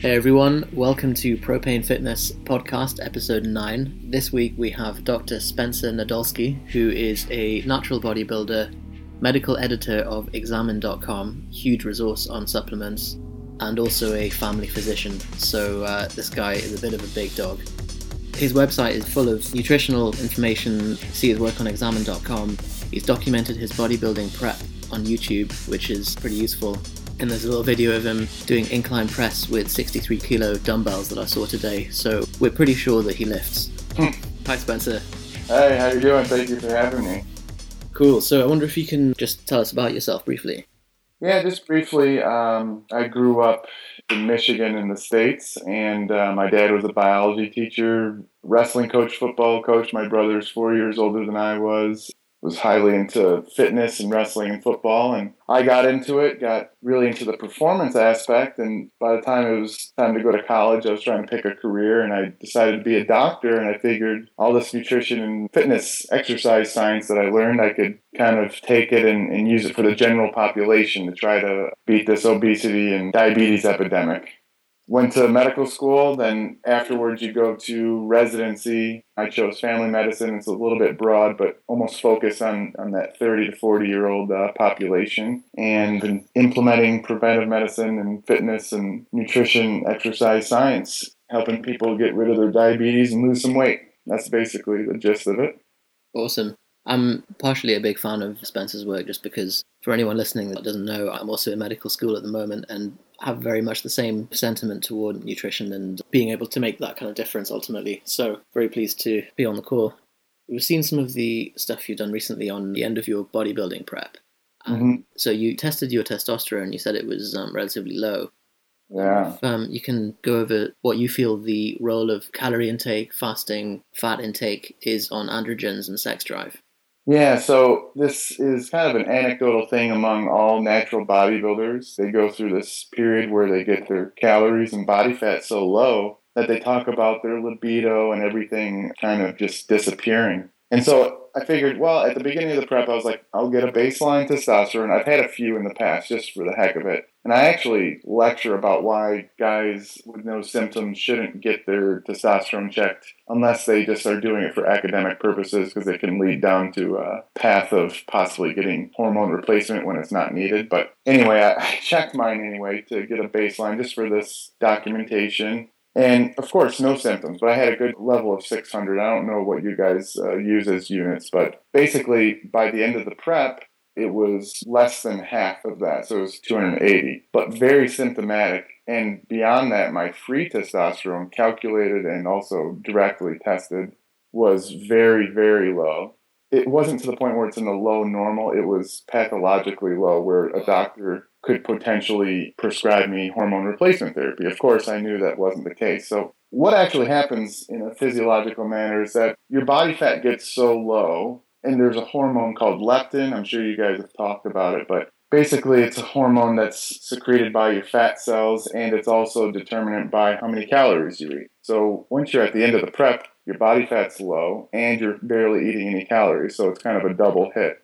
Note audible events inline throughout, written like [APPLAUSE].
Hey everyone, welcome to Propane Fitness Podcast, episode 9. This week we have Dr. Spencer Nadolsky, who is a natural bodybuilder, medical editor of Examine.com, huge resource on supplements, and also a family physician. So uh, this guy is a bit of a big dog. His website is full of nutritional information. See his work on Examine.com. He's documented his bodybuilding prep on YouTube, which is pretty useful and there's a little video of him doing incline press with 63 kilo dumbbells that I saw today. So we're pretty sure that he lifts. Hmm. Hi, Spencer. Hey, how you doing? Thank you for having me. Cool. So I wonder if you can just tell us about yourself briefly. Yeah, just briefly. Um, I grew up in Michigan in the states, and uh, my dad was a biology teacher, wrestling coach, football coach. My brother's four years older than I was was highly into fitness and wrestling and football and I got into it, got really into the performance aspect and by the time it was time to go to college I was trying to pick a career and I decided to be a doctor and I figured all this nutrition and fitness exercise science that I learned I could kind of take it and, and use it for the general population to try to beat this obesity and diabetes epidemic went to medical school. Then afterwards, you go to residency. I chose family medicine. It's a little bit broad, but almost focus on, on that 30 to 40 year old uh, population and implementing preventive medicine and fitness and nutrition, exercise science, helping people get rid of their diabetes and lose some weight. That's basically the gist of it. Awesome. I'm partially a big fan of Spencer's work just because, for anyone listening that doesn't know, I'm also in medical school at the moment and have very much the same sentiment toward nutrition and being able to make that kind of difference ultimately. So, very pleased to be on the call. We've seen some of the stuff you've done recently on the end of your bodybuilding prep. Mm-hmm. So, you tested your testosterone, you said it was um, relatively low. Yeah. Um, you can go over what you feel the role of calorie intake, fasting, fat intake is on androgens and sex drive. Yeah, so this is kind of an anecdotal thing among all natural bodybuilders. They go through this period where they get their calories and body fat so low that they talk about their libido and everything kind of just disappearing. And so I figured, well, at the beginning of the prep, I was like, I'll get a baseline testosterone. I've had a few in the past just for the heck of it. And I actually lecture about why guys with no symptoms shouldn't get their testosterone checked unless they just are doing it for academic purposes because it can lead down to a path of possibly getting hormone replacement when it's not needed. But anyway, I [LAUGHS] checked mine anyway to get a baseline just for this documentation. And of course, no symptoms, but I had a good level of 600. I don't know what you guys uh, use as units, but basically by the end of the prep, it was less than half of that. So it was 280, but very symptomatic. And beyond that, my free testosterone, calculated and also directly tested, was very, very low. It wasn't to the point where it's in the low normal, it was pathologically low, where a doctor could potentially prescribe me hormone replacement therapy. Of course, I knew that wasn't the case. So, what actually happens in a physiological manner is that your body fat gets so low, and there's a hormone called leptin. I'm sure you guys have talked about it, but basically, it's a hormone that's secreted by your fat cells, and it's also determinant by how many calories you eat. So, once you're at the end of the prep, your body fat's low, and you're barely eating any calories. So, it's kind of a double hit.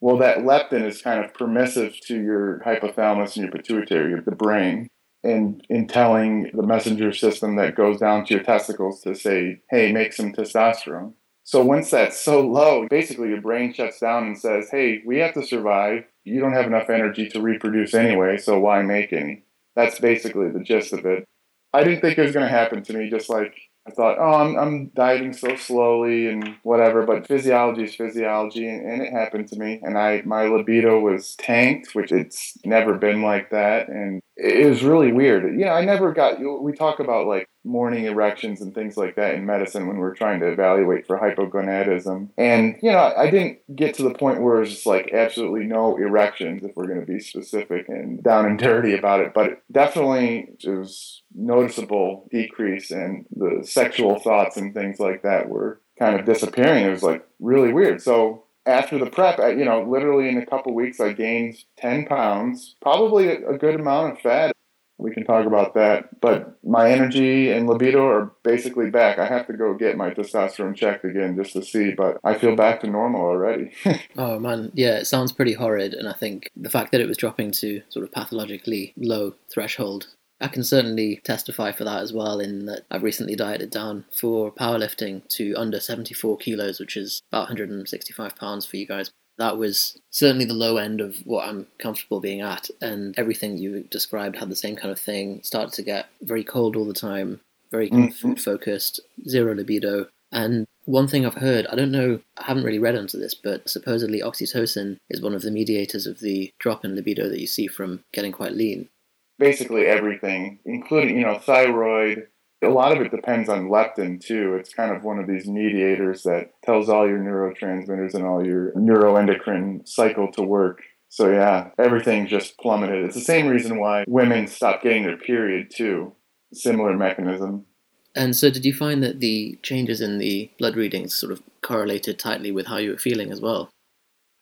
Well, that leptin is kind of permissive to your hypothalamus and your pituitary, the brain, and in telling the messenger system that goes down to your testicles to say, hey, make some testosterone. So once that's so low, basically your brain shuts down and says, hey, we have to survive. You don't have enough energy to reproduce anyway, so why make any? That's basically the gist of it. I didn't think it was going to happen to me, just like I thought, oh, I'm, I'm dieting so slowly and whatever, but physiology is physiology, and, and, it happened to me. And I my libido was tanked, which it's never been like that, and it was really weird. You know, I never got. We talk about like morning erections and things like that in medicine when we're trying to evaluate for hypogonadism, and you know, I didn't get to the point where it's just like absolutely no erections, if we're going to be specific and down and dirty about it. But definitely, it was noticeable decrease in the sexual thoughts and things like that were kind of disappearing. It was like really weird. So after the prep, you know, literally in a couple weeks, I gained 10 pounds, probably a, good amount of fat. We can talk about that. But my energy and libido are basically back. I have to go get my testosterone checked again just to see, but I feel back to normal already. [LAUGHS] oh, man. Yeah, it sounds pretty horrid. And I think the fact that it was dropping to sort of pathologically low threshold I can certainly testify for that as well, in that I've recently dieted down for powerlifting to under 74 kilos, which is about 165 pounds for you guys. That was certainly the low end of what I'm comfortable being at, and everything you described had the same kind of thing. Started to get very cold all the time, very mm-hmm. food focused, zero libido. And one thing I've heard, I don't know, I haven't really read into this, but supposedly oxytocin is one of the mediators of the drop in libido that you see from getting quite lean basically everything, including, you know, thyroid. A lot of it depends on leptin too. It's kind of one of these mediators that tells all your neurotransmitters and all your neuroendocrine cycle to work. So yeah, everything just plummeted. It's the same reason why women stop getting their period too. Similar mechanism. And so, did you find that the changes in the blood readings sort of correlated tightly with how you were feeling as well?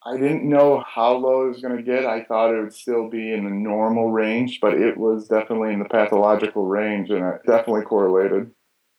I didn't know how low it was going to get. I thought it would still be in the normal range, but it was definitely in the pathological range, and it definitely correlated.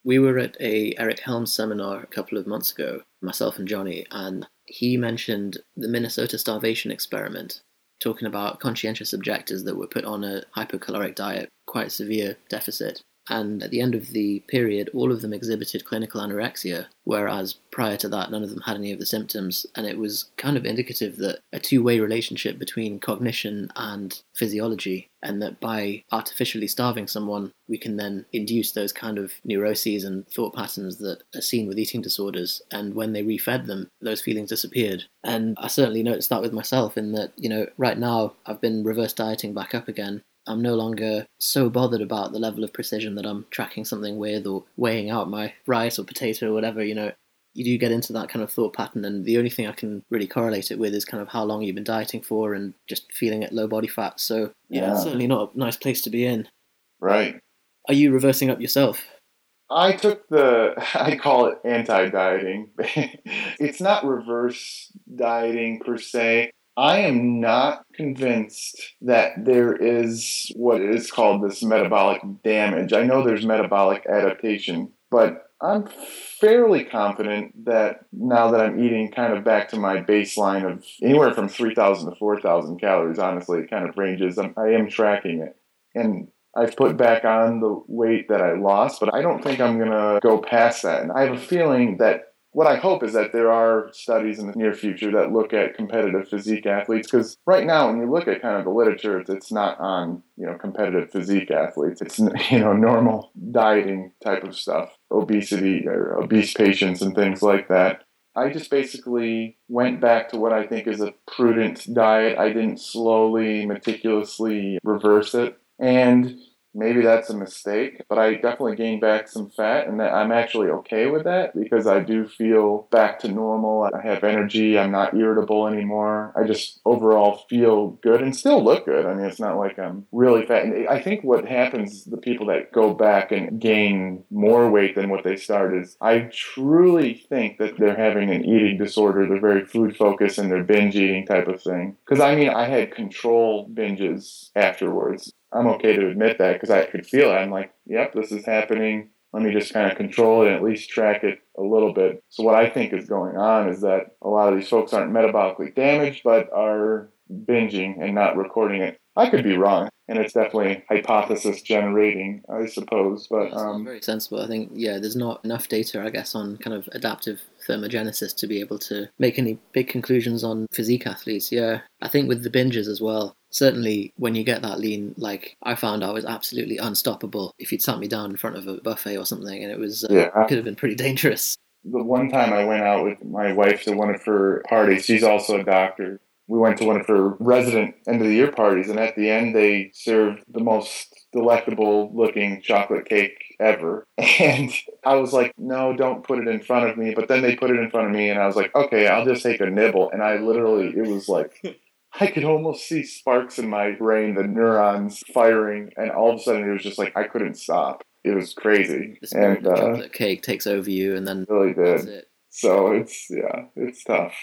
We were at a Eric Helms seminar a couple of months ago, myself and Johnny, and he mentioned the Minnesota starvation experiment, talking about conscientious objectors that were put on a hypocaloric diet, quite severe deficit, and at the end of the period, all of them exhibited clinical anorexia, whereas prior to that, none of them had any of the symptoms. And it was kind of indicative that a two way relationship between cognition and physiology, and that by artificially starving someone, we can then induce those kind of neuroses and thought patterns that are seen with eating disorders. And when they refed them, those feelings disappeared. And I certainly noticed that with myself, in that, you know, right now I've been reverse dieting back up again I'm no longer so bothered about the level of precision that I'm tracking something with or weighing out my rice or potato or whatever, you know. You do get into that kind of thought pattern, and the only thing I can really correlate it with is kind of how long you've been dieting for and just feeling at low body fat. So, yeah, yeah. it's certainly not a nice place to be in. Right. Are you reversing up yourself? I took the, [LAUGHS] I call it anti dieting. [LAUGHS] it's not reverse dieting per se. I am not convinced that there is what is called this metabolic damage. I know there's metabolic adaptation, but I'm fairly confident that now that I'm eating kind of back to my baseline of anywhere from 3,000 to 4,000 calories, honestly, it kind of ranges. I'm, I am tracking it. And I've put back on the weight that I lost, but I don't think I'm going to go past that. And I have a feeling that what I hope is that there are studies in the near future that look at competitive physique athletes because right now when you look at kind of the literature it's, it's not on you know competitive physique athletes. It's [LAUGHS] you know normal dieting type of stuff obesity or obese patients and things like that. I just basically went back to what I think is a prudent diet. I didn't slowly meticulously reverse it. And maybe that's a mistake, but I definitely gained back some fat and I'm actually okay with that because I do feel back to normal. I have energy. I'm not irritable anymore. I just overall feel good and still look good. I mean, it's not like I'm really fat. And I think what happens, the people that go back and gain more weight than what they started, is I truly think that they're having an eating disorder. They're very food focused and they're binge eating type of thing. Because I mean, I had control binges afterwards. I'm okay to admit that because I could feel it. I'm like, yep, this is happening. Let me just kind of control it and at least track it a little bit. So what I think is going on is that a lot of these folks aren't metabolically damaged, but are binging and not recording it. I could be wrong, and it's definitely hypothesis generating, I suppose. But um, very sensible. I think yeah, there's not enough data, I guess, on kind of adaptive thermogenesis to be able to make any big conclusions on physique athletes. Yeah, I think with the binges as well. Certainly, when you get that lean, like I found I was absolutely unstoppable. If you'd sat me down in front of a buffet or something, and it was uh, yeah. could have been pretty dangerous. The one time I went out with my wife to one of her parties, she's also a doctor, we went to one of her resident end of the year parties, and at the end, they served the most delectable looking chocolate cake ever. [LAUGHS] And I was like, no, don't put it in front of me. But then they put it in front of me, and I was like, okay, I'll just take a nibble. And I literally, it was like, [LAUGHS] I could almost see sparks in my brain, the neurons firing, and all of a sudden it was just like I couldn't stop. It was crazy. The and uh, chocolate cake takes over you, and then really did. It. So it's yeah, it's tough.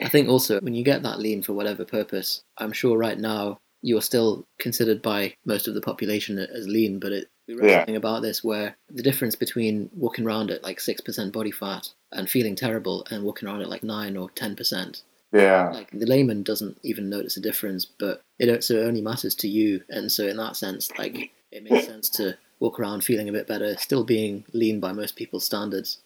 I think also when you get that lean for whatever purpose, I'm sure right now you're still considered by most of the population as lean, but it, we read yeah. something about this where the difference between walking around at like 6% body fat and feeling terrible and walking around at like 9 or 10%. Yeah. Like the layman doesn't even notice a difference, but it, so it only matters to you. And so in that sense, like it makes sense to walk around feeling a bit better, still being lean by most people's standards.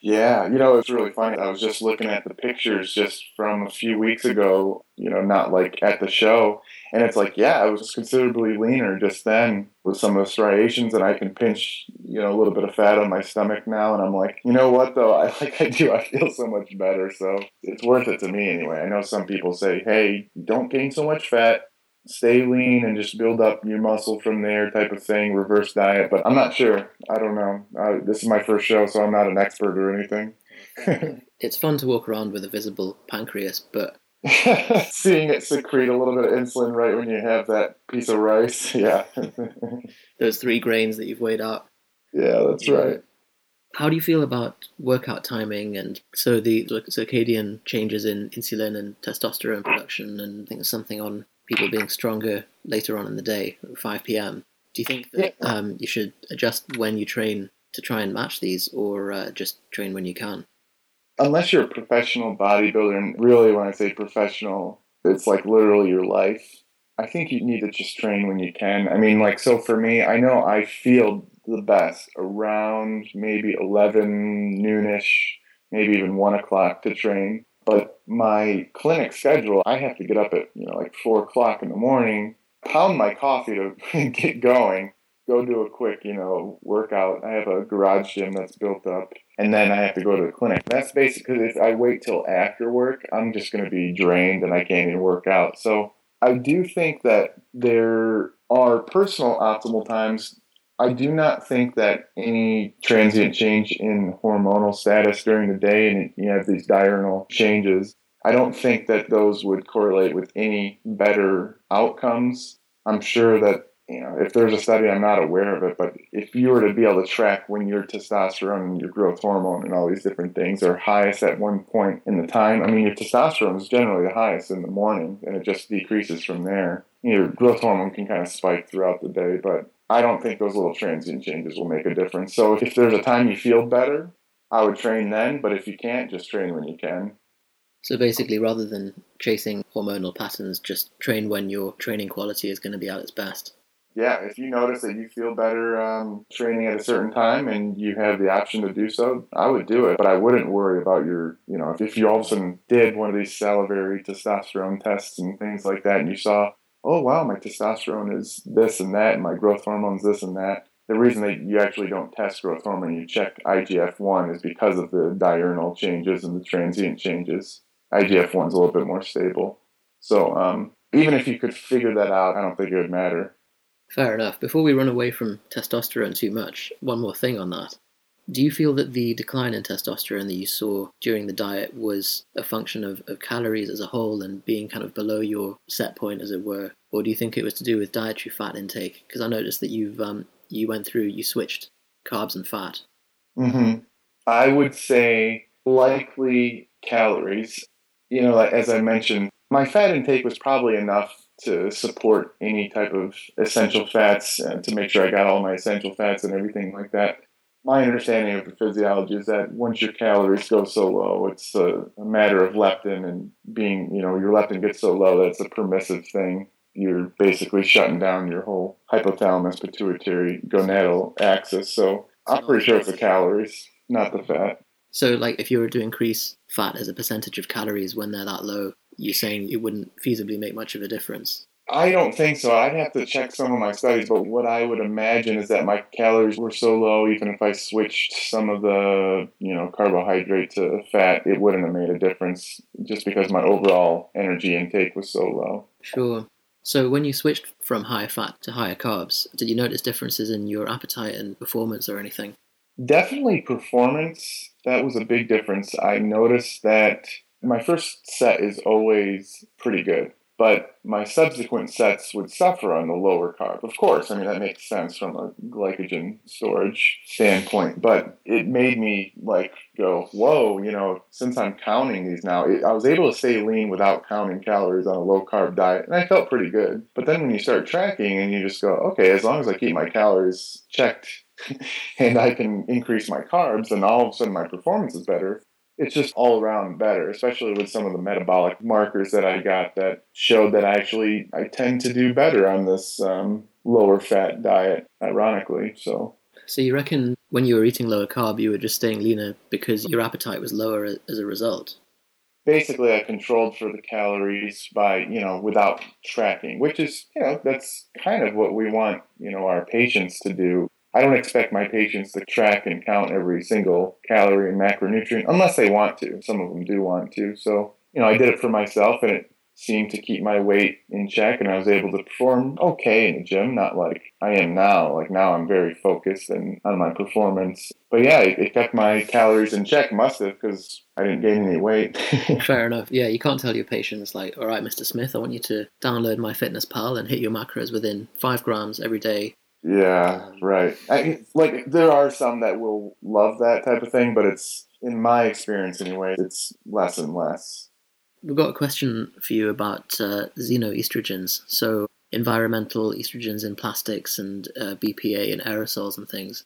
Yeah, you know, it's really funny. I was just looking at the pictures just from a few weeks ago, you know, not like at the show. And it's like, yeah, I was considerably leaner just then with some of the striations, and I can pinch, you know, a little bit of fat on my stomach now. And I'm like, you know what, though? I [LAUGHS] like I do. I feel so much better. So it's worth it to me anyway. I know some people say, hey, don't gain so much fat stay lean and just build up your muscle from there type of thing reverse diet but i'm not sure. I don't know. Uh, this is my first show so i'm not an expert or anything. [LAUGHS] It's fun to walk around with a visible pancreas but [LAUGHS] seeing it secrete a little bit of insulin right when you have that piece of rice [LAUGHS] yeah. Those three grains that you've weighed out. Yeah that's right. How do you feel about workout timing and so the circadian changes in insulin and testosterone production and I think something on people being stronger later on in the day, 5 p.m. Do you think that um, you should adjust when you train to try and match these, or uh, just train when you can? Unless you're a professional bodybuilder, and really when I say professional, it's like literally your life. I think you need to just train when you can. I mean, like, so for me, I know I feel the best around maybe 11 noonish, maybe even 1 o'clock to train. But my clinic schedule, I have to get up at, you know, like four o'clock in the morning, pound my coffee to [LAUGHS] get going, go do a quick, you know, workout. I have a garage gym that's built up, and then I have to go to the clinic. That's basically if I wait till after work, I'm just going to be drained and I can't even work out. So I do think that there are personal optimal times I do not think that any transient change in hormonal status during the day and you have these diurnal changes, I don't think that those would correlate with any better outcomes. I'm sure that you know, if there's a study, I'm not aware of it, but if you were to be able to track when your testosterone and your growth hormone and all these different things are highest at one point in the time, I mean, your testosterone is generally the highest in the morning and it just decreases from there. Your growth hormone can kind of spike throughout the day, but I don't think those little transient changes will make a difference. So if there's a time you feel better, I would train then, but if you can't, just train when you can. So basically, rather than chasing hormonal patterns, just train when your training quality is going to be at its best. Yeah, if you notice that you feel better um, training at a certain time and you have the option to do so, I would do it. But I wouldn't worry about your, you know, if, if you all of a sudden did one of these salivary testosterone tests and things like that and you saw oh wow, my testosterone is this and that, and my growth hormone's this and that. The reason that you actually don't test growth hormone, you check IGF one, is because of the diurnal changes and the transient changes. IGF one's a little bit more stable. So um, even if you could figure that out, I don't think it would matter. Fair enough. Before we run away from testosterone too much, one more thing on that. Do you feel that the decline in testosterone that you saw during the diet was a function of, of calories as a whole and being kind of below your set point, as it were, or do you think it was to do with dietary fat intake? Because I noticed that you've um, you went through, you switched carbs and fat. Mm-hmm. I would say likely calories. You know, as I mentioned, my fat intake was probably enough to support any type of essential fats and to make sure I got all my essential fats and everything like that my understanding of the physiology is that once your calories go so low, it's a, a, matter of leptin and being, you know, your leptin gets so low that's a permissive thing. You're basically shutting down your whole hypothalamus pituitary gonadal axis. So I'm pretty sure it's the calories, not the fat. So, like, if you were to increase fat as a percentage of calories when they're that low, you're saying it wouldn't feasibly make much of a difference? I don't think so. I'd have to check some of my studies, but what I would imagine is that my calories were so low, even if I switched some of the, you know, carbohydrate to fat, it wouldn't have made a difference just because my overall energy intake was so low. Sure. So when you switched from higher fat to higher carbs, did you notice differences in your appetite and performance or anything? Definitely performance. That was a big difference. I noticed that my first set is always pretty good but my subsequent sets would suffer on the lower carb. Of course, I mean, that makes sense from a glycogen storage standpoint, but it made me like go, whoa, you know, since I'm counting these now, it, I was able to stay lean without counting calories on a low carb diet, and I felt pretty good. But then when you start tracking and you just go, okay, as long as I keep my calories checked [LAUGHS] and I can increase my carbs, then all of a sudden my performance is better it's just all around better, especially with some of the metabolic markers that I got that showed that I actually I tend to do better on this um, lower fat diet, ironically. So, so you reckon when you were eating lower carb, you were just staying leaner because your appetite was lower as a result? Basically, I controlled for the calories by, you know, without tracking, which is, you know, that's kind of what we want, you know, our patients to do. I don't expect my patients to track and count every single calorie and macronutrient unless they want to. Some of them do want to. So, you know, I did it for myself and it seemed to keep my weight in check and I was able to perform okay in the gym, not like I am now. Like now I'm very focused and on my performance. But yeah, it, it kept my calories in check, must have, because I didn't gain any weight. [LAUGHS] Fair enough. Yeah, you can't tell your patients like, all right, Mr. Smith, I want you to download MyFitnessPal and hit your macros within five grams every day. Yeah, right. I, like there are some that will love that type of thing, but it's in my experience anyway, it's less and less. We've got a question for you about uh, xenoestrogens. So, environmental estrogens in plastics and uh, BPA in aerosols and things.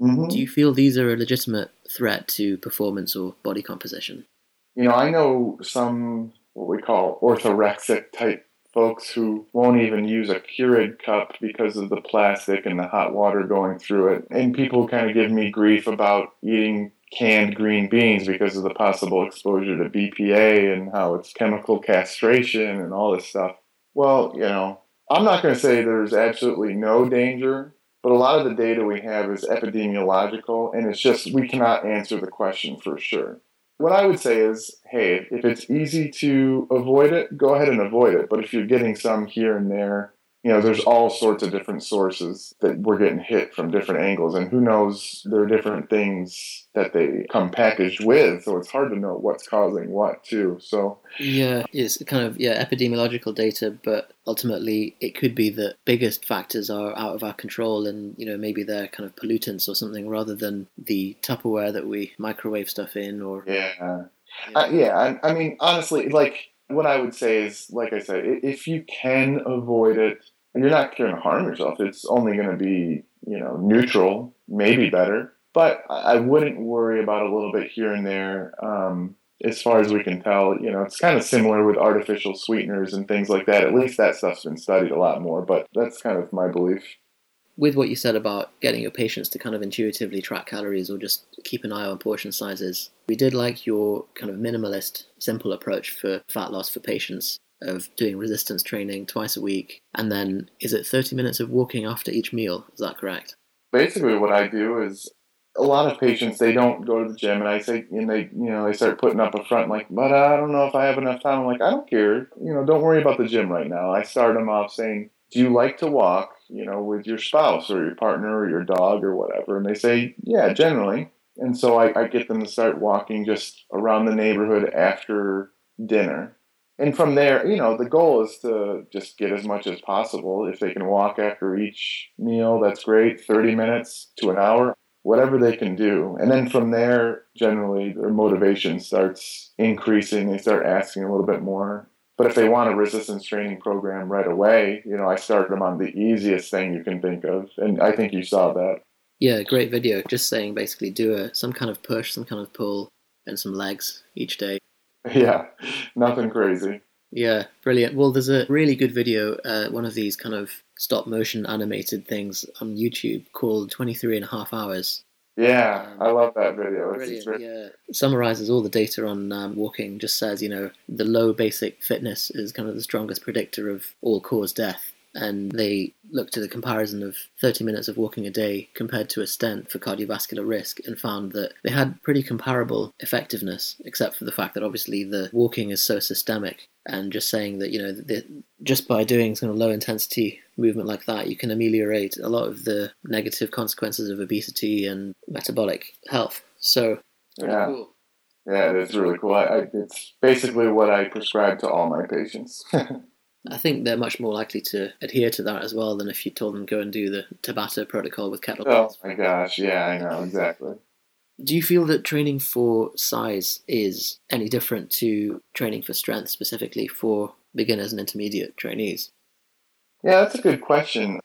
Mm-hmm. Do you feel these are a legitimate threat to performance or body composition? You know, I know some what we call orthorexic type folks who won't even use a Keurig cup because of the plastic and the hot water going through it. And people kind of give me grief about eating canned green beans because of the possible exposure to BPA and how it's chemical castration and all this stuff. Well, you know, I'm not going to say there's absolutely no danger, but a lot of the data we have is epidemiological, and it's just we cannot answer the question for sure. What I would say is, hey, if it's easy to avoid it, go ahead and avoid it. But if you're getting some here and there, you know, there's all sorts of different sources that we're getting hit from different angles, and who knows, there are different things that they come packaged with, so it's hard to know what's causing what too. So yeah, it's kind of yeah epidemiological data, but ultimately it could be that biggest factors are out of our control, and you know maybe they're kind of pollutants or something, rather than the Tupperware that we microwave stuff in, or yeah, yeah. Uh, yeah I, I mean honestly, like what I would say is, like I said, if you can avoid it you're not going to harm yourself. It's only going to be, you know, neutral, maybe better. But I wouldn't worry about a little bit here and there. Um, as far as we can tell, you know, it's kind of similar with artificial sweeteners and things like that. At least that stuff's been studied a lot more, but that's kind of my belief. With what you said about getting your patients to kind of intuitively track calories or just keep an eye on portion sizes, we did like your kind of minimalist, simple approach for fat loss for patients of doing resistance training twice a week, and then is it 30 minutes of walking after each meal? Is that correct? Basically, what I do is a lot of patients they don't go to the gym, and I say, and they you know they start putting up a front like, but I don't know if I have enough time. I'm like, I don't care, you know, don't worry about the gym right now. I start them off saying, do you like to walk, you know, with your spouse or your partner or your dog or whatever? And they say, yeah, generally. And so I, I get them to start walking just around the neighborhood after dinner and from there, you know, the goal is to just get as much as possible. If they can walk after each meal, that's great. 30 minutes to an hour, whatever they can do. And then from there, generally, their motivation starts increasing. They start asking a little bit more. But if they want a resistance training program right away, you know, I started them on the easiest thing you can think of. And I think you saw that. Yeah, great video. Just saying basically do a some kind of push, some kind of pull, and some legs each day. [LAUGHS] Yeah, nothing crazy. Yeah, brilliant. Well, there's a really good video, uh, one of these kind of stop motion animated things on YouTube called 23 and a half hours. Yeah, um, I love that video. It's brilliant, yeah. It summarizes all the data on um, walking, just says, you know, the low basic fitness is kind of the strongest predictor of all cause death and they looked at the comparison of 30 minutes of walking a day compared to a stent for cardiovascular risk and found that they had pretty comparable effectiveness, except for the fact that obviously the walking is so systemic. And just saying that, you know, the, just by doing sort of low intensity movement like that, you can ameliorate a lot of the negative consequences of obesity and metabolic health. So, yeah. Cool. Yeah, it's really cool. I, I, it's basically what I prescribe to all my patients. [LAUGHS] I think they're much more likely to adhere to that as well than if you told them go and do the Tabata protocol with kettlebells. Oh my gosh, yeah, I know exactly. Do you feel that training for size is any different to training for strength specifically for beginners and intermediate trainees? Yeah, that's a good question.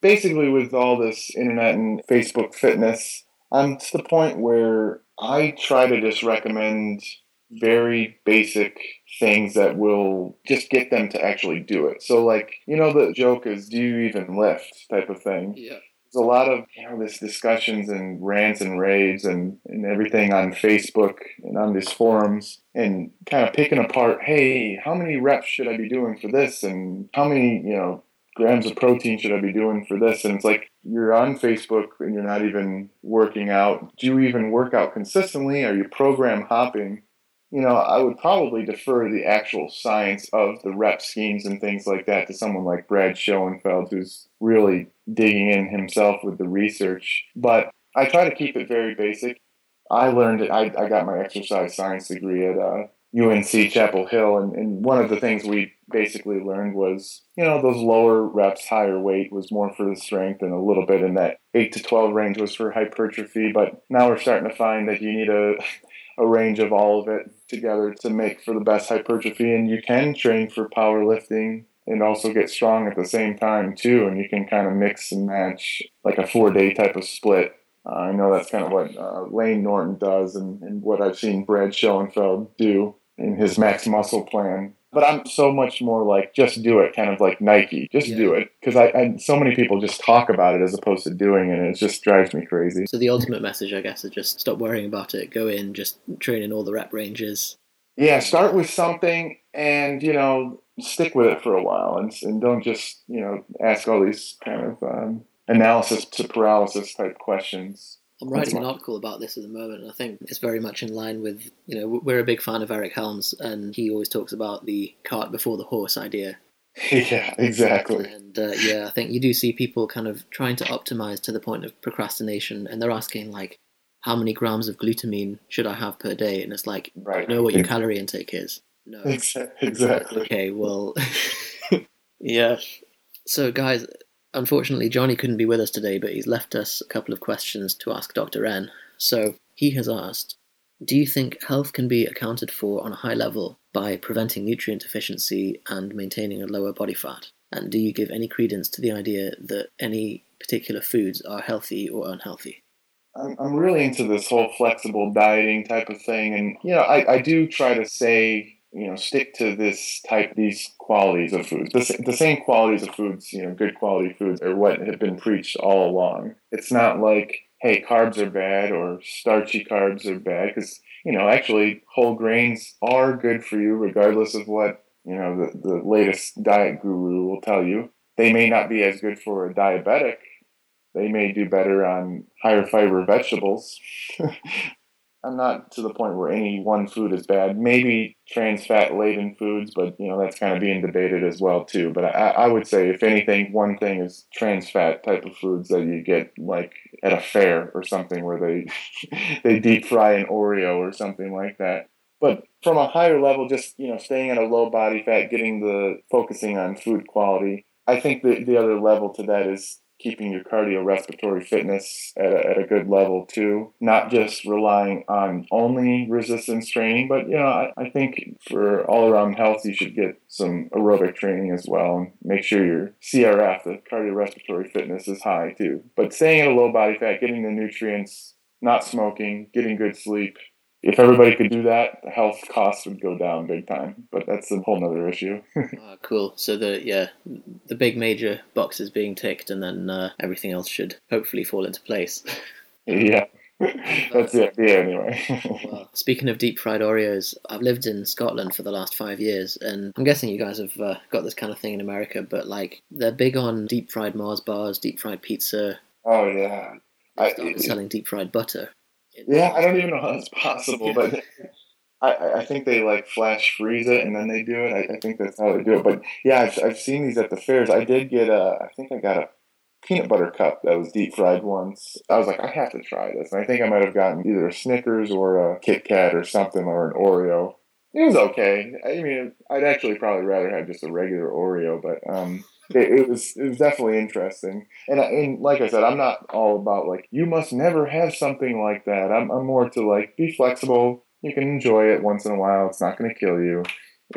Basically, with all this internet and Facebook fitness, I'm to the point where I try to just recommend very basic things that will just get them to actually do it. So, like, you know, the joke is, do you even lift type of thing. Yeah. There's a lot of, you know, this discussions and rants and raves and, and everything on Facebook and on these forums and kind of picking apart, hey, how many reps should I be doing for this? And how many, you know, grams of protein should I be doing for this? And it's like you're on Facebook and you're not even working out. Do you even work out consistently? Are you program hopping? You know, I would probably defer the actual science of the rep schemes and things like that to someone like Brad Schoenfeld, who's really digging in himself with the research. But I try to keep it very basic. I learned it. I, I got my exercise science degree at uh, UNC Chapel Hill, and, and one of the things we basically learned was, you know, those lower reps, higher weight was more for the strength, and a little bit in that eight to twelve range was for hypertrophy. But now we're starting to find that you need a a range of all of it together to make for the best hypertrophy, and you can train for powerlifting and also get strong at the same time too, and you can kind of mix and match like a four day type of split. Uh, I know that's kind of what uh, Layne Norton does, and, and what I've seen Brad Schoenfeld do in his max muscle plan. But I'm so much more like just do it, kind of like Nike, just Yeah. do it, because I, I so many people just talk about it as opposed to doing it, and it just drives me crazy. So the ultimate message, I guess, is just stop worrying about it. Go in, just train in all the rep ranges. Yeah, start with something, and you know, stick with it for a while, and and don't just you know ask all these kind of um, analysis to paralysis type questions. I'm writing an article about this at the moment, and I think it's very much in line with, you know, we're a big fan of Eric Helms, and he always talks about the cart before the horse idea. [LAUGHS] yeah, exactly. And uh, yeah, I think you do see people kind of trying to optimize to the point of procrastination, and they're asking, like, how many grams of glutamine should I have per day? And it's like, Right. know what your calorie intake is. No. Exactly. Okay, well, [LAUGHS] [LAUGHS] yeah. So, guys, unfortunately, Johnny couldn't be with us today, but he's left us a couple of questions to ask Dr. N. So, he has asked Do you think health can be accounted for on a high level by preventing nutrient deficiency and maintaining a lower body fat? And do you give any credence to the idea that any particular foods are healthy or unhealthy? I'm, really into this whole flexible dieting type of thing. And, you know, I, I do try to say, you know, stick to this type, these qualities of foods. The, the same qualities of foods, you know, good quality foods are what have been preached all along. It's not like, hey, carbs are bad or starchy carbs are bad because, you know, actually whole grains are good for you regardless of what, you know, the, the latest diet guru will tell you. They may not be as good for a diabetic, they may do better on higher fiber vegetables. [LAUGHS] I'm not to the point where any one food is bad. Maybe trans fat laden foods, but you know that's kind of being debated as well too. But I, I would say if anything, one thing is trans fat type of foods that you get like at a fair or something where they [LAUGHS] they deep fry an Oreo or something like that. But from a higher level, just you know, staying at a low body fat, getting the focusing on food quality. I think the the other level to that is keeping your cardiorespiratory fitness at a, at a good level too. Not just relying on only resistance training, but you know, I, I think for all around health, you should get some aerobic training as well and make sure your CRF, the cardiorespiratory fitness, is high too. But staying at a low body fat, getting the nutrients, not smoking, getting good sleep. If everybody could do that, health costs would go down big time. But that's a whole other issue. [LAUGHS] Ah, cool. So the yeah, the big major boxes being ticked, and then uh, everything else should hopefully fall into place. yeah. [LAUGHS] That's the idea anyway. [LAUGHS] well, speaking of deep fried Oreos, I've lived in Scotland for the last five years, and I'm guessing you guys have uh, got this kind of thing in America. But like, they're big on deep fried Mars bars, deep fried pizza. oh yeah. I- selling deep fried butter. Yeah, I don't even know how that's possible, but [LAUGHS] I, I think they like flash freeze it and then they do it. I, I think that's how they do it. But yeah, I've, I've seen these at the fairs. I did get a, I think I got a peanut butter cup that was deep fried once. I was like, I have to try this. And I think I might have gotten either a Snickers or a Kit Kat or something or an Oreo. It was okay. I mean, I'd actually probably rather have just a regular Oreo, but um, it, it was it was definitely interesting. And, and like I said, I'm not all about like you must never have something like that. I'm I'm more to like be flexible. You can enjoy it once in a while. It's not going to kill you,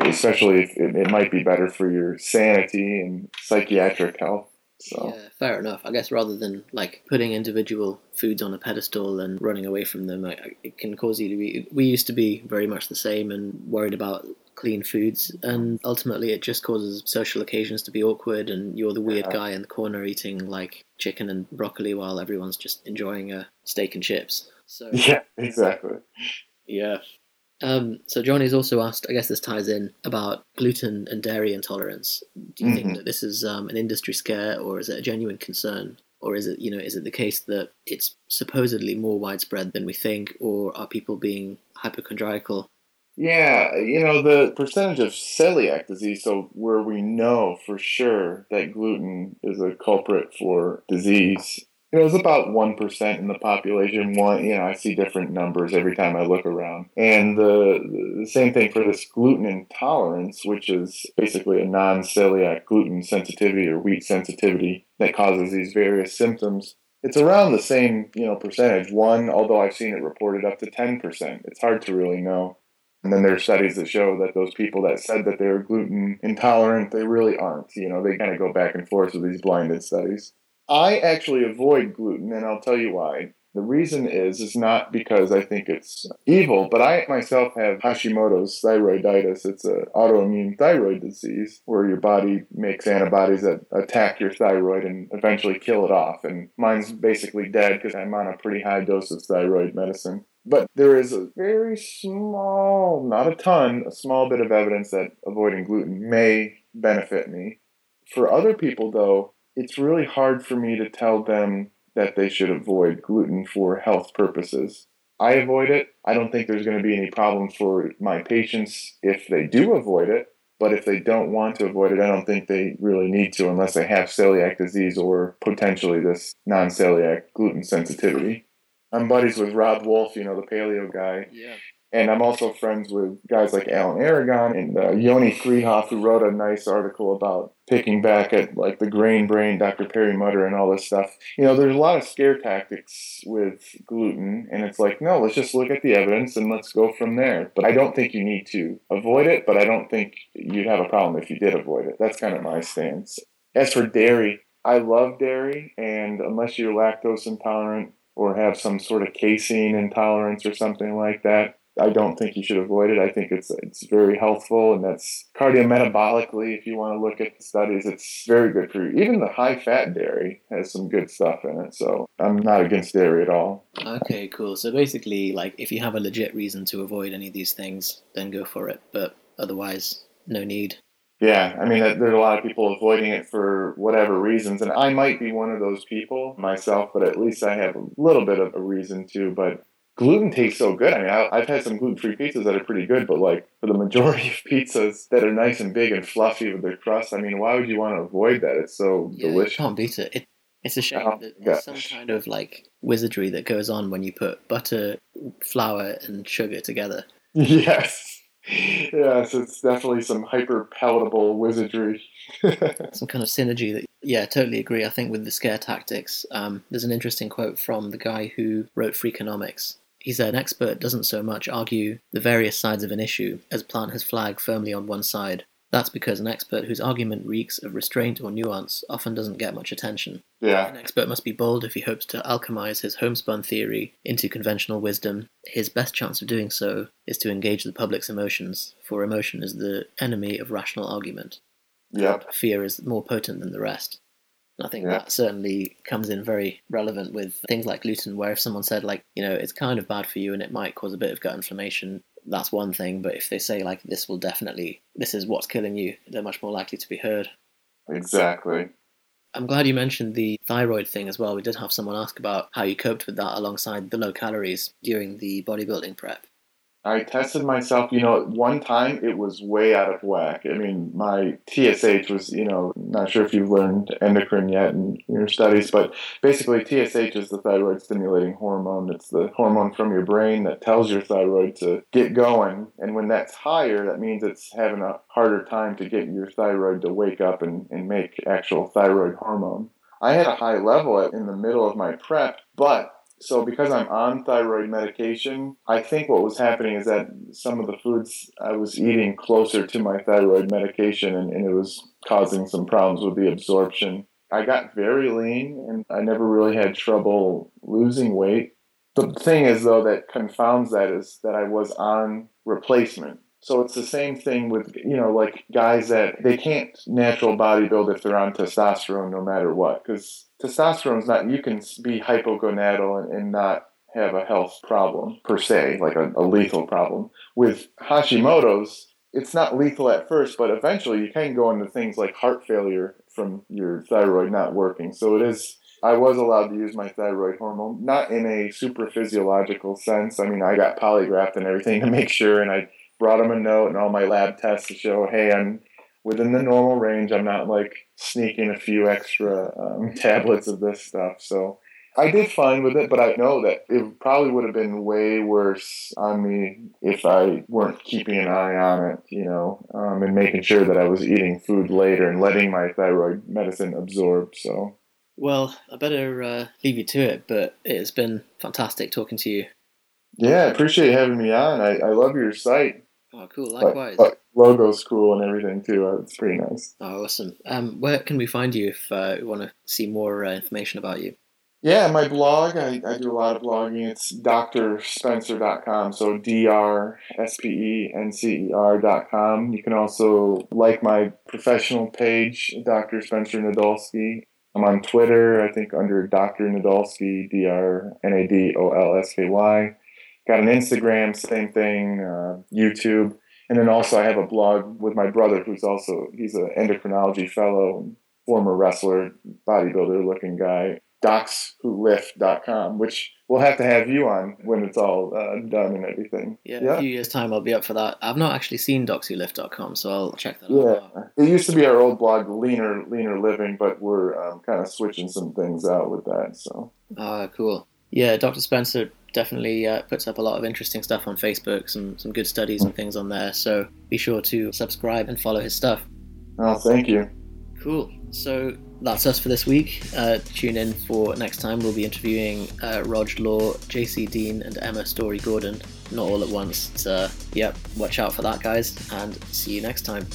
especially if it, it might be better for your sanity and psychiatric health. So Yeah, fair enough. I guess rather than like putting individual foods on a pedestal and running away from them, I, I- it can cause you to be. We used to be very much the same and worried about clean foods, and ultimately it just causes social occasions to be awkward, and you're the weird Yeah. guy in the corner eating like chicken and broccoli while everyone's just enjoying a steak and chips. So [LAUGHS] yeah, exactly. yeah. Um, so Johnny's also asked, I guess this ties in about gluten and dairy intolerance. Do you think Mhm. that this is um, an industry scare, or is it a genuine concern, or is it, you know, is it the case that it's supposedly more widespread than we think, or are people being hypochondriacal? Yeah, you know, the percentage of celiac disease, so where we know for sure that gluten is a culprit for disease, you know, it's about 1% in the population. One, you know, I see different numbers every time I look around. And the, the same thing for this gluten intolerance, which is basically a non celiac gluten sensitivity or wheat sensitivity that causes these various symptoms. It's around the same, you know, percentage. One, although I've seen it reported up to 10%. It's hard to really know. And then there are studies that show that those people that said that they were gluten intolerant, they really aren't. You know, they kind of go back and forth with these blinded studies. I actually avoid gluten, and I'll tell you why. The reason is is not because I think it's evil, but I myself have Hashimoto's thyroiditis. It's an autoimmune thyroid disease where your body makes antibodies that attack your thyroid and eventually kill it off. And mine's basically dead because I'm on a pretty high dose of thyroid medicine. But there is a very small, not a ton, a small bit of evidence that avoiding gluten may benefit me. For other people, though, it's really hard for me to tell them that they should avoid gluten for health purposes. I avoid it. I don't think there's going to be any problem for my patients if they do avoid it. But if they don't want to avoid it, I don't think they really need to unless they have celiac disease or potentially this non celiac gluten sensitivity. I'm buddies with Robb Wolf, you know, the paleo guy. Yeah. And I'm also friends with guys like Alan Aragon and uh, Yoni Freedhoff, who wrote a nice article about picking back at like the grain brain, Dr. Perlmutter, and all this stuff. You know, there's a lot of scare tactics with gluten, and it's like, no, let's just look at the evidence and let's go from there. But I don't think you need to avoid it, but I don't think you'd have a problem if you did avoid it. That's kind of my stance. As for dairy, I love dairy, and unless you're lactose intolerant or have some sort of casein intolerance or something like that, I don't think you should avoid it. I think it's it's very healthful, and that's cardiometabolically. If you want to look at the studies, it's very good for you. Even the high fat dairy has some good stuff in it. So I'm not against dairy at all. Okay, cool. So basically, like, if you have a legit reason to avoid any of these things, then go for it. But otherwise, no need. Yeah, I mean, there's a lot of people avoiding it for whatever reasons, and I might be one of those people myself, but at least I have a little bit of a reason to. But gluten tastes so good. I mean, I, I've had some gluten-free pizzas that are pretty good, but like for the majority [LAUGHS] of pizzas that are nice and big and fluffy with their crust, I mean, why would you want to avoid that? It's so Yeah, delicious. can't beat it. it it's a shame Oh, that there's some kind of like wizardry that goes on when you put butter, flour, and sugar together. [LAUGHS] Yes. Yes, it's definitely some hyper palatable wizardry. [LAUGHS] Some kind of synergy that, yeah, totally agree. I think with the scare tactics, um, there's an interesting quote from the guy who wrote Freakonomics. He said, An expert doesn't so much argue the various sides of an issue as plant his flag firmly on one side. That's because an expert whose argument reeks of restraint or nuance often doesn't get much attention. yeah. An expert must be bold if he hopes to alchemize his homespun theory into conventional wisdom. His best chance of doing so is to engage the public's emotions, for emotion is the enemy of rational argument. Yep. Fear is more potent than the rest. And I think Yeah. that certainly comes in very relevant with things like gluten, where if someone said, like, you know, it's kind of bad for you and it might cause a bit of gut inflammation, that's one thing. But if they say, like, this will definitely, this is what's killing you, they're much more likely to be heard. Exactly. I'm glad you mentioned the thyroid thing as well. We did have someone ask about how you coped with that alongside the low calories during the bodybuilding prep. I tested myself, you know, at one time it was way out of whack. I mean, my TSH was, you know, not sure if you've learned endocrine yet in your studies, but basically TSH is the thyroid stimulating hormone. It's the hormone from your brain that tells your thyroid to get going. And when that's higher, that means it's having a harder time to get your thyroid to wake up and, and make actual thyroid hormone. I had a high level in the middle of my prep, but so because I'm on thyroid medication, I think what was happening is that some of the foods I was eating closer to my thyroid medication and, and it was causing some problems with the absorption. I got very lean and I never really had trouble losing weight. The thing is, though, that confounds that is that I was on replacement. So it's the same thing with, you know, like guys that they can't natural bodybuild if they're on testosterone no matter what. Because is not, you can be hypogonadal and, and not have a health problem per se, like a, a lethal problem. With Hashimoto's, it's not lethal at first, but eventually you can go into things like heart failure from your thyroid not working. So it is. I was allowed to use my thyroid hormone, not in a super physiological sense. I mean, I got polygraphed and everything [LAUGHS] to make sure, and I brought them a note and all my lab tests to show, hey, I'm within the normal range. I'm not like sneaking a few extra um, [LAUGHS] tablets of this stuff. So I did fine with it, but I know that it probably would have been way worse on me if I weren't keeping an eye on it, you know, um, and making sure that I was eating food later and letting my thyroid medicine absorb. So, well, I better uh, leave you to it, but it's been fantastic talking to you. Yeah, I appreciate having me on. I, I love your site. Oh, cool. Likewise. But, but logo's cool and everything too. It's pretty nice. Oh, awesome. Um, where can we find you if uh, we want to see more uh, information about you? Yeah, my blog, I, I do a lot of blogging. It's drspencer.com. So D R S P E N C E R.com. You can also like my professional page, Dr. Spencer Nadolsky. I'm on Twitter, I think under Dr. Nadolsky, D R N A D O L S K Y. Got an Instagram, same thing, uh, YouTube. And then also I have a blog with my brother who's also, he's an endocrinology fellow, former wrestler, bodybuilder looking guy docswholift.com, which we'll have to have you on when it's all uh, done and everything. Yeah, yeah, a few years' time I'll be up for that. I've not actually seen docswholift.com, so I'll check that yeah. out. It used to be our old blog, Leaner Leaner Living, but we're um, kind of switching some things out with that. So. Ah, cool. Yeah, Dr. Spencer definitely uh, puts up a lot of interesting stuff on Facebook, some some good studies and things on there. So be sure to subscribe and follow his stuff. Oh, thank you. Cool. So that's us for this week. Uh, tune in for next time. We'll be interviewing uh, Rog Law, JC Deen, and Emma Storey Gordon. Not all at once. So, yep, watch out for that, guys, and see you next time.